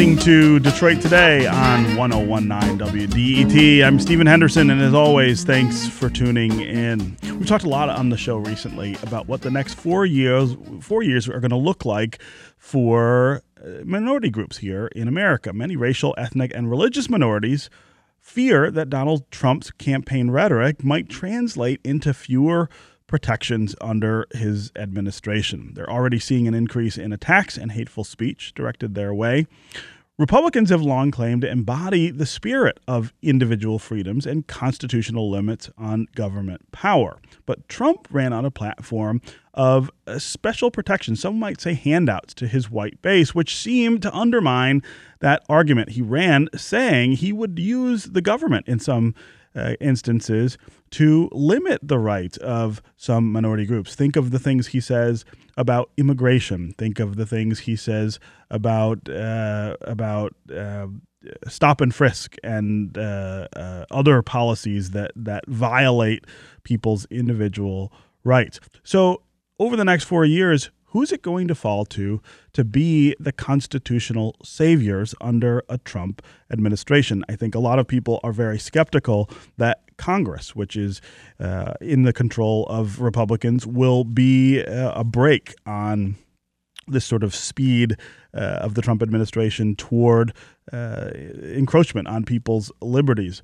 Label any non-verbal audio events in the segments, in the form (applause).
listening to Detroit Today on 1019 WDET. I'm Stephen Henderson, and as always, thanks for tuning in. We've talked a lot on the show recently about what the next four years four years are going to look like for uh, minority groups here in America. Many racial, ethnic, and religious minorities fear that Donald Trump's campaign rhetoric might translate into fewer protections under his administration. They're already seeing an increase in attacks and hateful speech directed their way. Republicans have long claimed to embody the spirit of individual freedoms and constitutional limits on government power. But Trump ran on a platform of uh, special protection, some might say handouts to his white base, which seemed to undermine that argument. He ran saying he would use the government in some uh, instances to limit the rights of some minority groups. Think of the things he says about immigration. Think of the things he says about uh, about uh, stop and frisk and uh, uh, other policies that that violate people's individual rights. So over the next four years, who's it going to fall to to be the constitutional saviors under a Trump administration? I think a lot of people are very skeptical that Congress, which is uh, in the control of Republicans, will be uh, a break on this sort of speed uh, of the Trump administration toward uh, encroachment on people's liberties.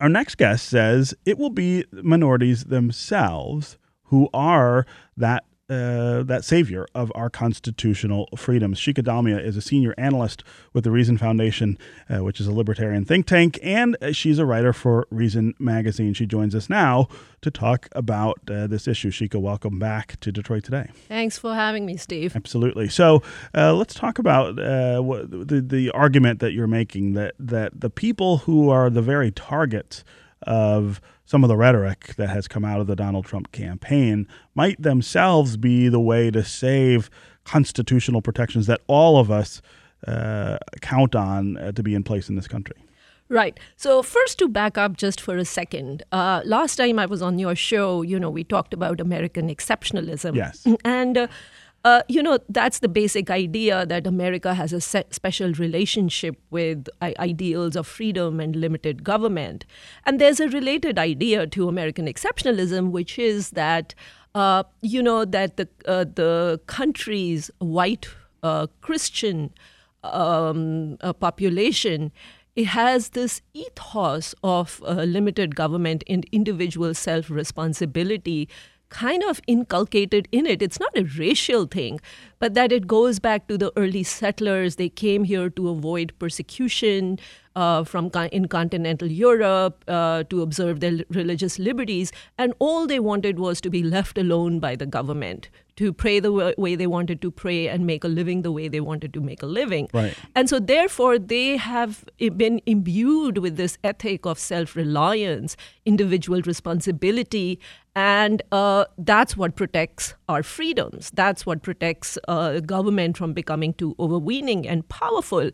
Our next guest says it will be minorities themselves who are that uh, that savior of our constitutional freedoms. Shikha Dalmia is a senior analyst with the Reason Foundation, uh, which is a libertarian think tank, and she's a writer for Reason Magazine. She joins us now to talk about uh, this issue. Shikha, welcome back to Detroit Today. Thanks for having me, Steve. Absolutely. So uh, let's talk about uh, what, the, the argument that you're making that, that the people who are the very targets of some of the rhetoric that has come out of the Donald Trump campaign might themselves be the way to save constitutional protections that all of us uh, count on uh, to be in place in this country. Right. So, first, to back up just for a second, uh, last time I was on your show, you know, we talked about American exceptionalism. Yes. And uh, you know, that's the basic idea that America has a special relationship with ideals of freedom and limited government. And there's a related idea to American exceptionalism, which is that, uh, you know, that the, uh, the country's white uh, Christian um, uh, population it has this ethos of uh, limited government and individual self responsibility kind of inculcated in it. It's not a racial thing, but that it goes back to the early settlers. They came here to avoid persecution uh, from in continental Europe uh, to observe their religious liberties, and all they wanted was to be left alone by the government to pray the way they wanted to pray and make a living the way they wanted to make a living. Right. And so, therefore, they have been imbued with this ethic of self reliance, individual responsibility, and uh, that's what protects our freedoms. That's what protects uh, government from becoming too overweening and powerful.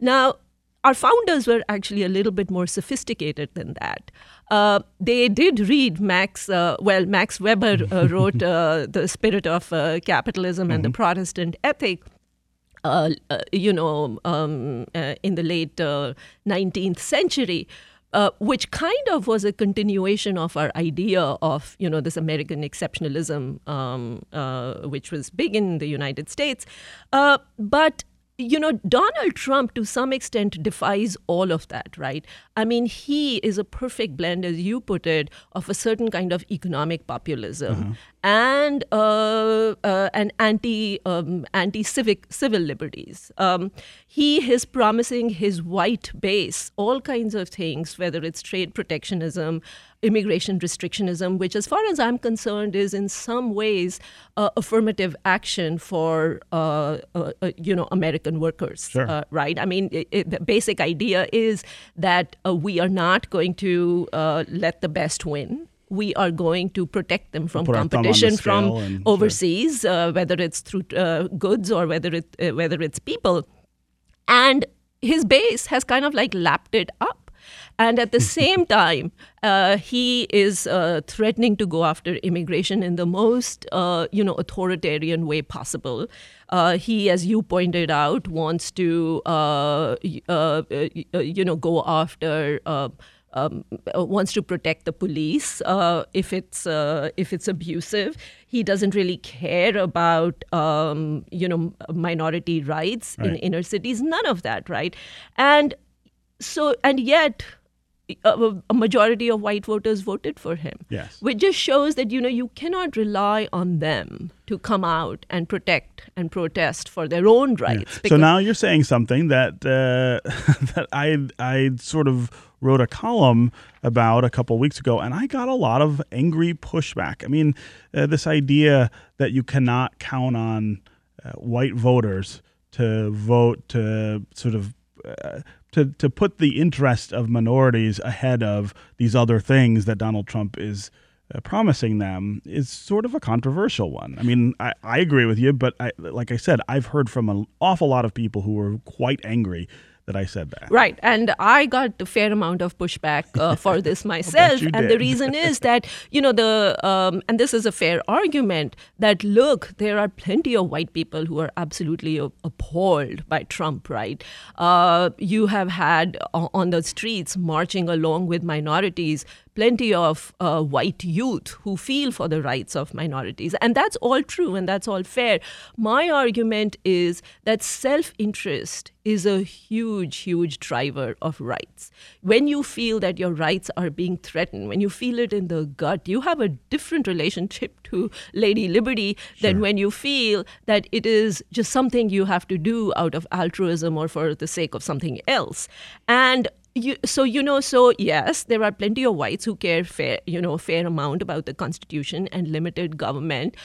Now, our founders were actually a little bit more sophisticated than that. Uh, they did read Max, uh, well, Max Weber uh, (laughs) wrote uh, The Spirit of uh, Capitalism mm-hmm. and the mm-hmm. Protestant Ethic. Uh, you know, um, in the late 19th century, which kind of was a continuation of our idea of, you know, this American exceptionalism, um, which was big in the United States. but you know, Donald Trump to some extent defies all of that, right? I mean, he is a perfect blend, as you put it, of a certain kind of economic populism uh-huh. And uh, uh, an anti um, anti civic civil liberties. Um, he is promising his white base all kinds of things, whether it's trade protectionism immigration restrictionism, which, as far as I'm concerned, is in some ways uh, affirmative action for uh, uh, uh you know American workers, sure. Uh, right? I mean, it, it, the basic idea is that uh, we are not going to let the best win we are going to protect them from competition from and, overseas, sure. uh, whether it's through uh, goods or whether it uh, whether it's people. And his base has kind of like lapped it up And at the (laughs) same time, uh, he is uh, threatening to go after immigration in the most, uh, you know, authoritarian way possible. Uh, he, as you pointed out, wants to, uh, uh, you know, go after. Um, wants to protect the police if it's if it's abusive. He doesn't really care about um, you know minority rights right. in inner cities. None of that, right? And so, and yet a, majority of white voters voted for him. Yes. Which just shows that, you know, you cannot rely on them to come out and protect and protest for their own rights. Yeah. So now you're saying something that uh, (laughs) that I I sort of wrote a column about a couple weeks ago, and I got a lot of angry pushback. I mean, uh, this idea that you cannot count on uh, white voters to vote to sort of uh, to to put the interest of minorities ahead of these other things that Donald Trump is uh, promising them is sort of a controversial one. I mean, I, I agree with you, but I, like I said, I've heard from an awful lot of people who were quite angry that I said that. Right. And I got a fair amount of pushback uh, (laughs) for this myself. and did. the reason is (laughs) that, you know, the, um, and this is a fair argument, that look, there are plenty of white people who are absolutely appalled by Trump, right? Uh, you have had uh, on the streets marching along with minorities plenty of uh, white youth who feel for the rights of minorities. And that's all true and that's all fair. My argument is that self interest is a huge, huge driver of rights. When you feel that your rights are being threatened, when you feel it in the gut, you have a different relationship to Lady Liberty sure. than when you feel that it is just something you have to do out of altruism or for the sake of something else. And you, so you know so yes there are plenty of whites who care fair you know fair amount about the constitution and limited government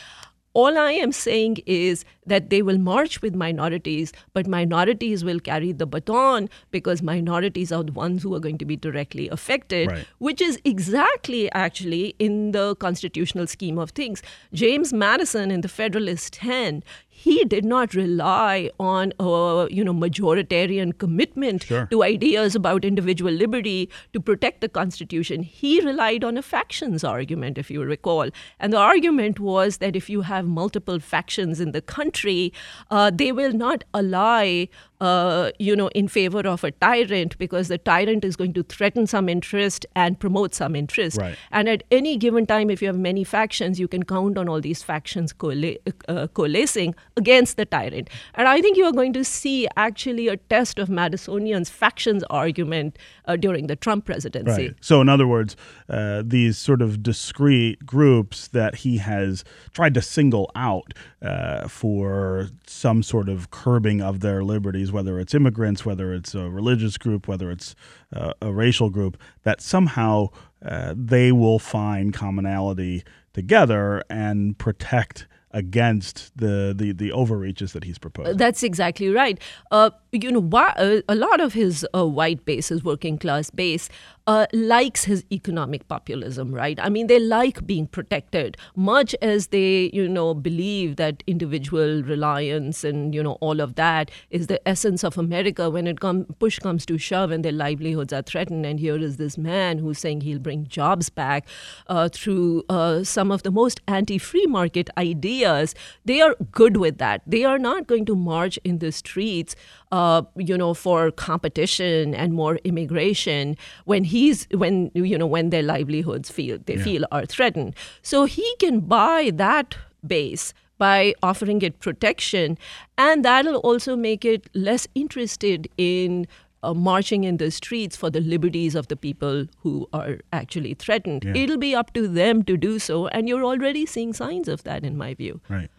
all I am saying is that they will march with minorities, but minorities will carry the baton because minorities are the ones who are going to be directly affected, right. which is exactly actually in the constitutional scheme of things. James Madison in the Federalist 10, he did not rely on a you know majoritarian commitment sure. to ideas about individual liberty to protect the constitution he relied on a factions argument if you recall and the argument was that if you have multiple factions in the country uh, they will not ally uh, you know, in favor of a tyrant because the tyrant is going to threaten some interest and promote some interest. Right. And at any given time, if you have many factions, you can count on all these factions coalla- uh, coalescing against the tyrant. And I think you are going to see actually a test of Madisonian's factions argument uh, during the Trump presidency. Right. So, in other words, uh, these sort of discrete groups that he has tried to single out uh, for some sort of curbing of their liberties, whether it's immigrants, whether it's a religious group, whether it's uh, a racial group, that somehow uh, they will find commonality together and protect against the, the, the overreaches that he's proposed. That's exactly right. Uh, you know, why, a lot of his uh, white base, his working class base, uh, likes his economic populism, right? I mean, they like being protected, much as they, you know, believe that individual reliance and you know all of that is the essence of America. When it come push comes to shove and their livelihoods are threatened, and here is this man who's saying he'll bring jobs back uh, through uh, some of the most anti-free market ideas. They are good with that. They are not going to march in the streets uh, you know, for competition and more immigration when he's when you know when their livelihoods feel they yeah. feel are threatened. So he can buy that base by offering it protection, and that'll also make it less interested in uh, marching in the streets for the liberties of the people who are actually threatened. Yeah. It'll be up to them to do so, and you're already seeing signs of that, in my view. Right.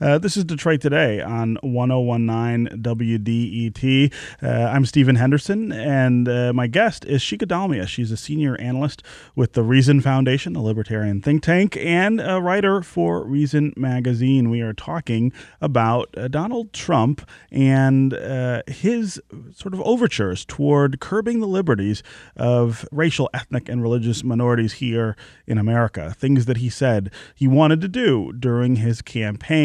Uh, this is Detroit Today on 1019 WDET. Uh, I'm Stephen Henderson, and uh, my guest is Shikha Dalmia. She's a senior analyst with the Reason Foundation, a libertarian think tank, and a writer for Reason Magazine. We are talking about uh, Donald Trump and uh, his sort of overtures toward curbing the liberties of racial, ethnic, and religious minorities here in America. Things that he said he wanted to do during his campaign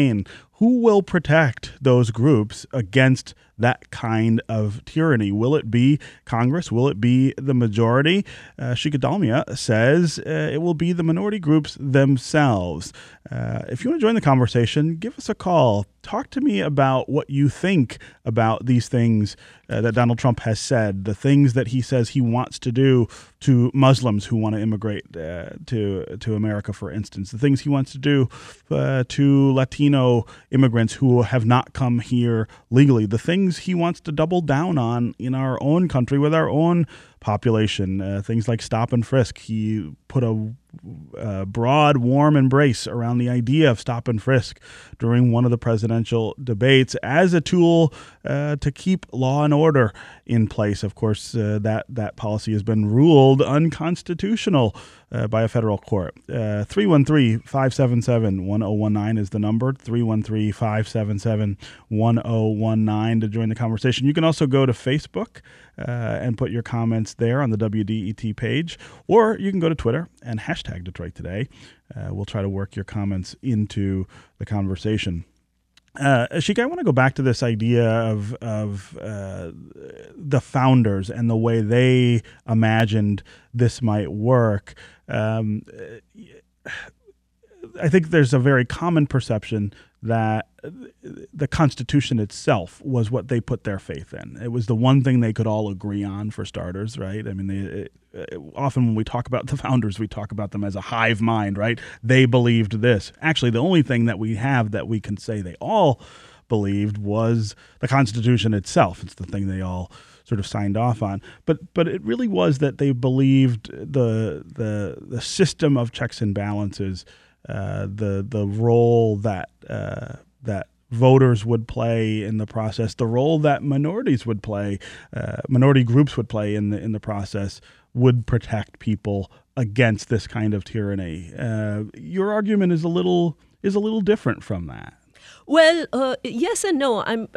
who will protect those groups against that kind of tyranny? Will it be Congress? Will it be the majority? Uh, Shikha Dalmia says uh, it will be the minority groups themselves. Uh, if you want to join the conversation, give us a call. Talk to me about what you think about these things uh, that Donald Trump has said, the things that he says he wants to do to Muslims who want to immigrate uh, to to America, for instance, the things he wants to do uh, to Latino immigrants who have not come here legally, the things he wants to double down on in our own country with our own population, uh, things like stop and frisk. He put a, a, broad, warm embrace around the idea of stop and frisk during one of the presidential debates as a tool uh, to keep law and order in place. Of course, uh, that that policy has been ruled unconstitutional uh, by a federal court. Uh, 313 577 1019 is the number 313 577 1019 to join the conversation. You can also go to Facebook uh, and put your comments there on the WDET page, or you can go to Twitter and hashtag Detroit Today. Uh, we'll try to work your comments into the conversation. Uh, I want to go back to this idea of of uh, the founders and the way they imagined this might work. Um, I think there's a very common perception that the Constitution itself was what they put their faith in. It was the one thing they could all agree on, for starters, right? I mean, they, it, it, often when we talk about (laughs) the founders, we talk about them as a hive mind, right? They believed this. Actually, the only thing that we have that we can say they all believed was the Constitution itself. It's the thing they all sort of signed off on. But but it really was that they believed the the the system of checks and balances uh, the the role that uh, that voters would play in the process, the role that minorities would play, uh, minority groups would play in the in the process, would protect people against this kind of tyranny. Uh, your argument is a little is a little different from that. Well, uh, yes and no. I'm.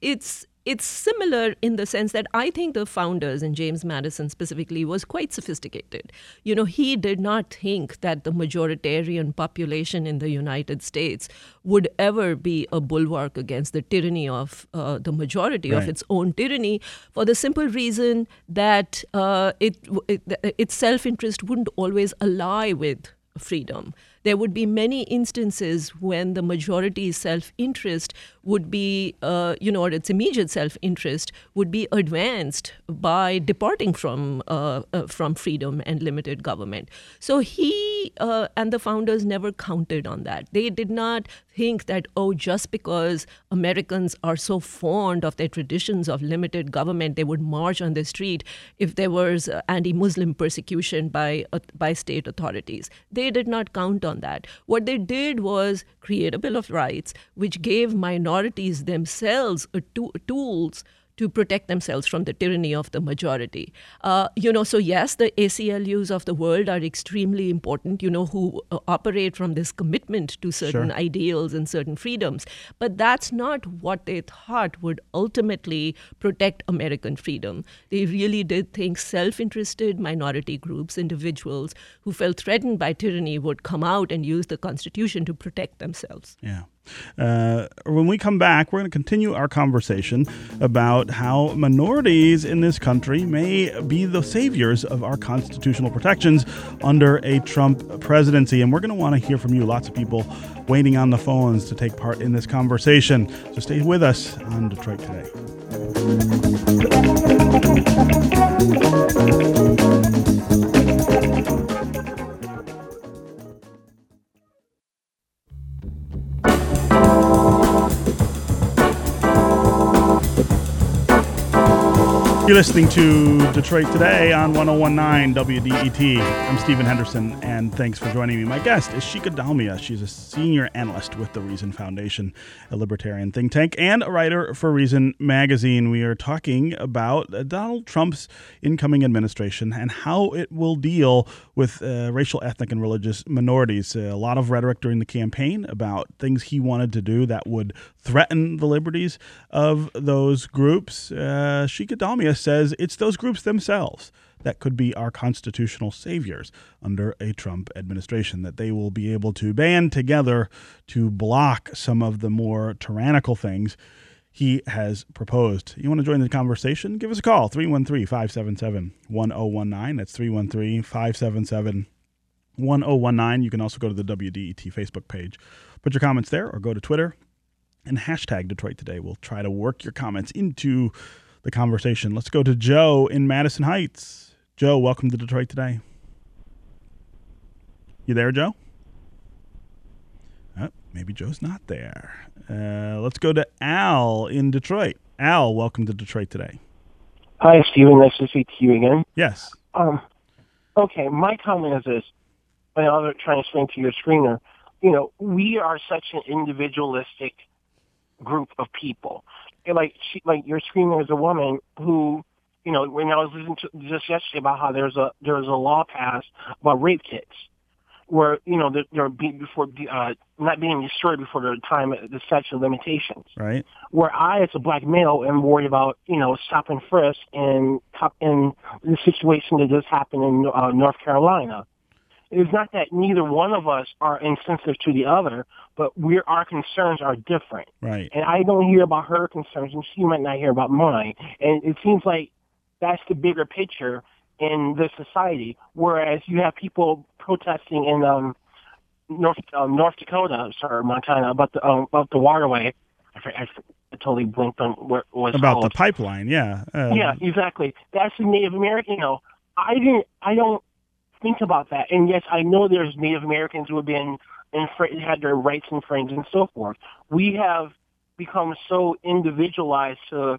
it's it's similar in the sense that I think the founders, and James Madison specifically, was quite sophisticated. You know, he did not think that the majoritarian population in the United States would ever be a bulwark against the tyranny of uh, the majority right. of its own tyranny, for the simple reason that uh, it, it its self interest wouldn't always ally with freedom there would be many instances when the majority's self interest would be, uh, you know, or its immediate self interest would be advanced by departing from uh, uh, from freedom and limited government. So he uh, and the founders never counted on that. They did not think that oh, just because Americans are so fond of their traditions of limited government, they would march on the street if there was anti-Muslim persecution by uh, by state authorities. They did not count on that. What they did was create a Bill of Rights, which gave minorities themselves tools to protect themselves from the tyranny of the majority. Uh, you know, so yes, the ACLUs of the world are extremely important, you know, who uh, operate from this commitment to certain sure. ideals and certain freedoms. But that's not what they thought would ultimately protect American freedom. They really did think self interested minority groups, individuals who felt threatened by tyranny, would come out and use the Constitution to protect themselves. Yeah. Uh, when we come back, we're going to continue our conversation about how minorities in this country may be the saviors of our constitutional protections under a Trump presidency. And we're going to want to hear from you. Lots of people waiting on the phones to take part in this conversation. So stay with us on Detroit Today. (laughs) You're listening to Detroit Today on 1019 WDET. I'm Stephen Henderson, and thanks for joining me. My guest is Shikha Dalmia. She's a senior analyst with the Reason Foundation, a libertarian think tank, and a writer for Reason Magazine. We are talking about Donald Trump's incoming administration and how it will deal with uh, racial, ethnic, and religious minorities. Uh, a lot of rhetoric during the campaign about things he wanted to do that would threaten the liberties of those groups. Uh, Dalmia says it's those groups themselves that could be our constitutional saviors under a Trump administration, that they will be able to band together to block some of the more tyrannical things he has proposed. You want to join the conversation? Give us a call 313 577 1019. That's 313 577 1019. You can also go to the WDET Facebook page. Put your comments there or go to Twitter and hashtag Detroit Today. We'll try to work your comments into the conversation. Let's go to Joe in Madison Heights. Joe, welcome to Detroit Today. You there, Joe? Maybe Joe's not there. Uh, let's go to Al in Detroit. Al, welcome to Detroit Today. Hi, Stephen. Nice to speak to you again. Yes. Um, okay, my comment is this. And I'll try to explain to your screener. You know, we are such an individualistic group of people. And like, she, like your screener is a woman who, you know, when I was listening to just yesterday about how there's a there's a law passed about rape kits where you know they're, before uh, not being destroyed before the time the statute of limitations. Right. Where I, as a black male, am worried about you know stop and frisk and in the situation that just happened in uh, North Carolina. It's not that neither one of us are insensitive to the other, but we're our concerns are different. Right. And I don't hear about her concerns, and she might not hear about mine. And it seems like that's the bigger picture in this society. Whereas you have people protesting in um, North uh, North Dakota, sorry, Montana, about the um, about the waterway. I, I, I totally blinked on what was about called. the pipeline. Yeah. Uh, yeah, exactly. That's the Native American. You know, I didn't. I don't think about that. And yes, I know there's Native Americans who have been and had their rights infringed and so forth. We have become so individualized to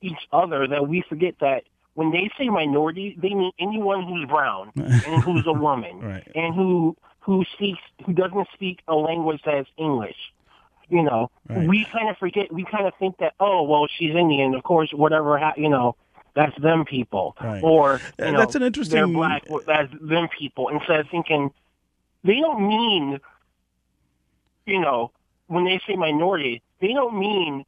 each other that we forget that when they say minority, they mean anyone who's brown and who's a (laughs) woman right. and who who speaks who doesn't speak a language that's English. You know, right. we kind of forget. We kind of think that oh well, she's Indian. Of course, whatever ha- you know, that's them people. Right. Or uh, you know, that's an interesting. They're black. That's them people. Instead of thinking they don't mean, you know, when they say minority, they don't mean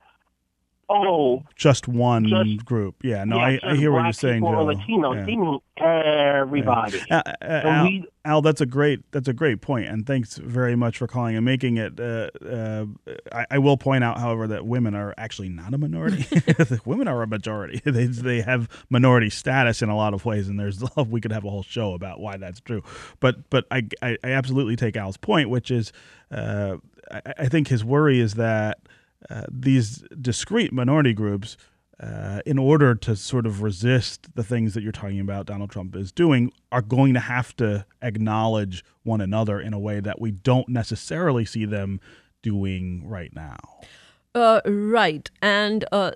oh, just one just, group. Yeah, no, yeah, I, I, hear what you're saying, Joe. Latinos, yeah. they mean everybody. Yeah. Uh, uh, Al, we, Al, that's a great that's a great point, and thanks very much for calling and making it. Uh, uh, I, I, will point out, however, that women are actually not a minority. (laughs) women are a majority. (laughs) they they have minority status in a lot of ways, and there's (laughs) we could have a whole show about why that's true. But but I I, I absolutely take Al's point, which is uh, I, I think his worry is that. Uh, these discrete minority groups, uh, in order to sort of resist the things that you're talking about Donald Trump is doing, are going to have to acknowledge one another in a way that we don't necessarily see them doing right now. Uh, right. And uh,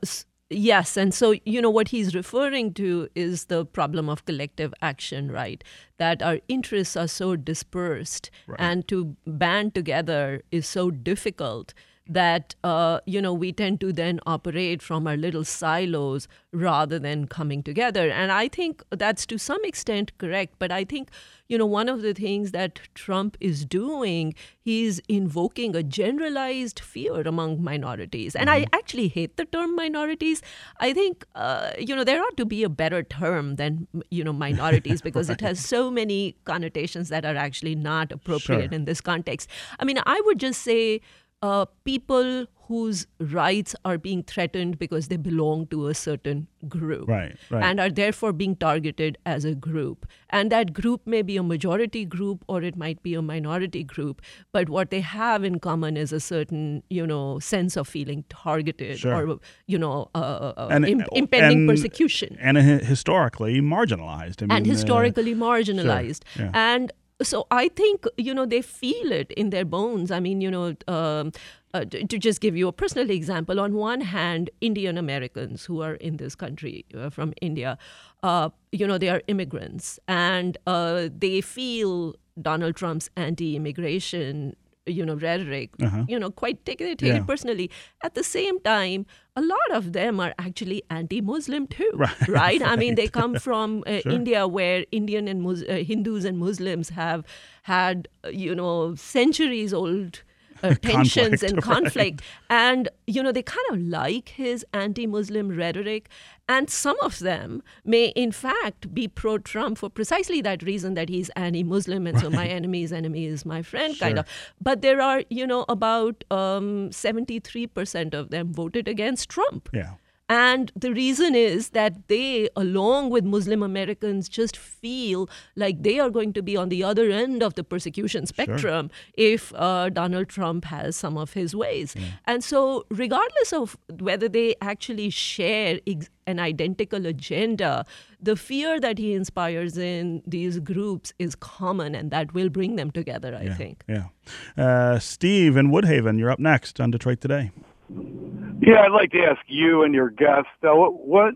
Yes, and so you know what he's referring to is the problem of collective action, right? That our interests are so dispersed, right. and to band together is so difficult that uh, you know we tend to then operate from our little silos rather than coming together and i think that's to some extent correct but i think you know one of the things that trump is doing he's invoking a generalized fear among minorities and mm-hmm. i actually hate the term minorities i think uh, you know there ought to be a better term than you know minorities (laughs) because right. it has so many connotations that are actually not appropriate sure. in this context i mean i would just say uh, people whose rights are being threatened because they belong to a certain group right, right. and are therefore being targeted as a group. And that group may be a majority group or it might be a minority group, but what they have in common is a certain, you know, sense of feeling targeted sure. or, you know, uh, uh, and, Im- impending and, persecution. And historically marginalized. I mean, and historically uh, marginalized. Sure. Yeah. And so I think you know they feel it in their bones. I mean, you know, um, uh, to, to, just give you a personal example, on one hand, Indian Americans who are in this country uh, from India, uh, you know, they are immigrants, and uh, they feel Donald Trump's anti-immigration you know rhetoric uh-huh. you know quite take, they take Yeah. it personally at the same time a lot of them are actually anti-muslim too (laughs) Right. right? i mean they come from uh, Sure. india where indian and Mus- uh, hindus and muslims have had uh, you know centuries old uh, (laughs) tensions Conflict, and right. conflict and you know they kind of like his anti-muslim rhetoric And some of them may, in fact, be pro Trump for precisely that reason that he's anti Muslim. And so my enemy's enemy is my friend, kind of. But there are, you know, about um, 73% of them voted against Trump. Yeah. And the reason is that they, along with Muslim Americans, just feel like they are going to be on the other end of the persecution spectrum if uh, Donald Trump has some of his ways. And so, regardless of whether they actually share ex- an identical agenda, the fear that he inspires in these groups is common, and that will bring them together, I Yeah. think. Yeah. Uh, Steve in Woodhaven, you're up next on Detroit Today. Yeah, I'd like to ask you and your guest, uh, what, what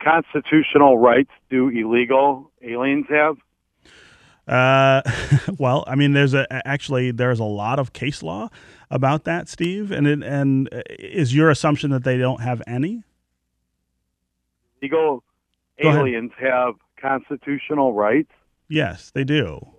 constitutional rights do illegal aliens have? Uh, (laughs) well, I mean, there's a actually there's a lot of case law about that, Steve. And it, and uh, is your assumption that they don't have any? Illegal aliens have constitutional rights. Yes, they do.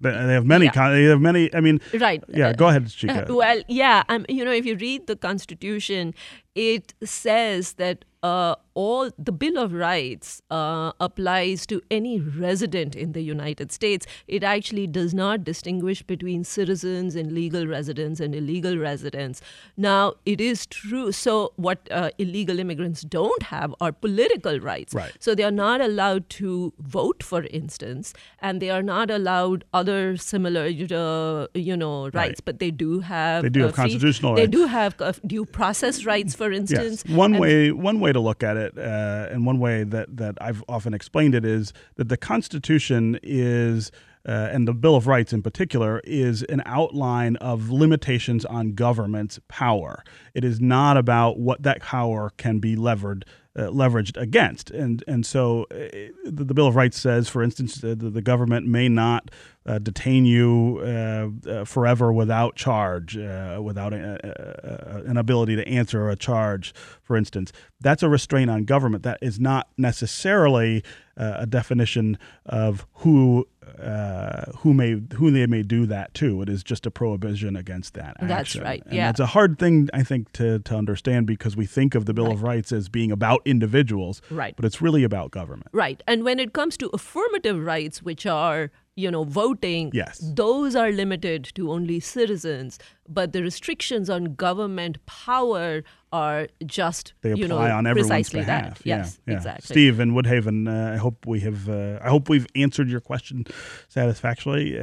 They they have many. Yeah. Con- they have many. I mean, Right. yeah. Go ahead, Shikha. Uh, (laughs) well, yeah. Um, you know, if you read the Constitution, it says that uh, all the Bill of Rights uh, applies to any resident in the United States. It actually does not distinguish between citizens and legal residents and illegal residents. Now, it is true. So, what uh, illegal immigrants don't have are political rights. Right. So they are not allowed to vote, for instance, and they are not allowed other similar, uh, you know, rights. Right. But they do have They do have constitutional They rights. do have uh, due process rights, for instance. Yes. One And- way one way to look at it, uh, and one way that, that I've often explained it is that the Constitution is. Uh, and the Bill of Rights in particular is an outline of limitations on government's power. It is not about what that power can be levered, uh, leveraged against. And and so uh, the, the Bill of Rights says, for instance, the, the government may not uh, detain you uh, uh, forever without charge, without a, a, a- an ability to answer a charge, for instance. That's a restraint on government. That is not necessarily uh, a definition of who uh, who may who they may do that to. It is just a prohibition against that. That's action. right, And yeah. that's a hard thing I think to to understand because we think of the Bill of Rights as being about individuals, Right. But it's really about government. Right. And when it comes to affirmative rights, which are, you know, voting, Yes. those are limited to only citizens. But the restrictions on government power are just, They apply you know, on everyone's precisely behalf. that. Yes, yeah, yeah. exactly. Steve in Woodhaven, uh, I hope we have. Uh, I hope we've answered your question satisfactorily, uh,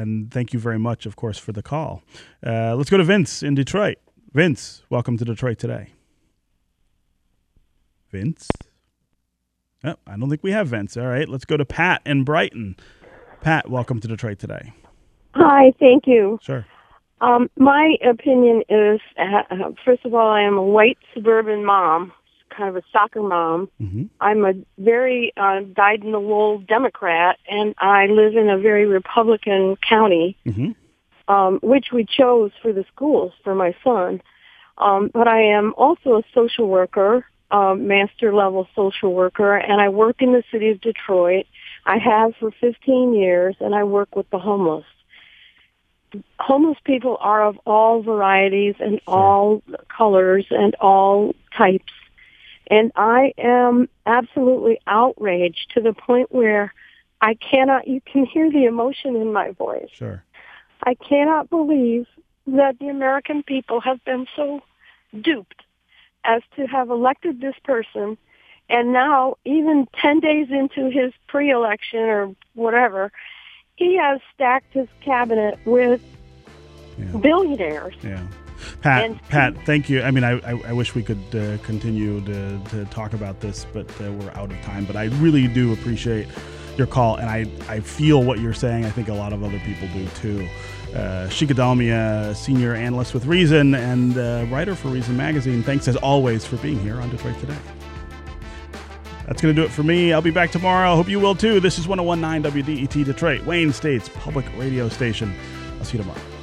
and thank you very much, of course, for the call. Uh, let's go to Vince in Detroit. Vince, welcome to Detroit today. Vince. Oh, I don't think we have Vince. All right, let's go to Pat in Brighton. Pat, welcome to Detroit today. Hi, thank you. Sure. Um, my opinion is, uh, uh, first of all, I am a white suburban mom, kind of a soccer mom. hmm I'm a very uh, dyed-in-the-wool Democrat, and I live in a very Republican county, hmm um, which we chose for the schools for my son. Um, but I am also a social worker, um, master-level social worker, and I work in the city of Detroit. I have for 15 years, and I work with the homeless homeless people are of all varieties and all colors and all types. And I am absolutely outraged to the point where I cannot, you can hear the emotion in my voice. Sure. I cannot believe that the American people have been so duped as to have elected this person and now even 10 days into his pre-election or whatever, he has stacked his cabinet with Yeah. billionaires. Yeah. Pat, And- Pat, thank you. I mean, I, I, I wish we could uh, continue to, to talk about this, but uh, we're out of time. But I really do appreciate your call, and I, I feel what you're saying. I think a lot of other people do too. Uh, Shikha Dalmia, senior analyst with Reason and uh, writer for Reason Magazine. Thanks as always for being here on Detroit Today. That's going to do it for me. I'll be back tomorrow. I hope you will too. This is 1019 WDET Detroit, Wayne State's public radio station. I'll see you tomorrow.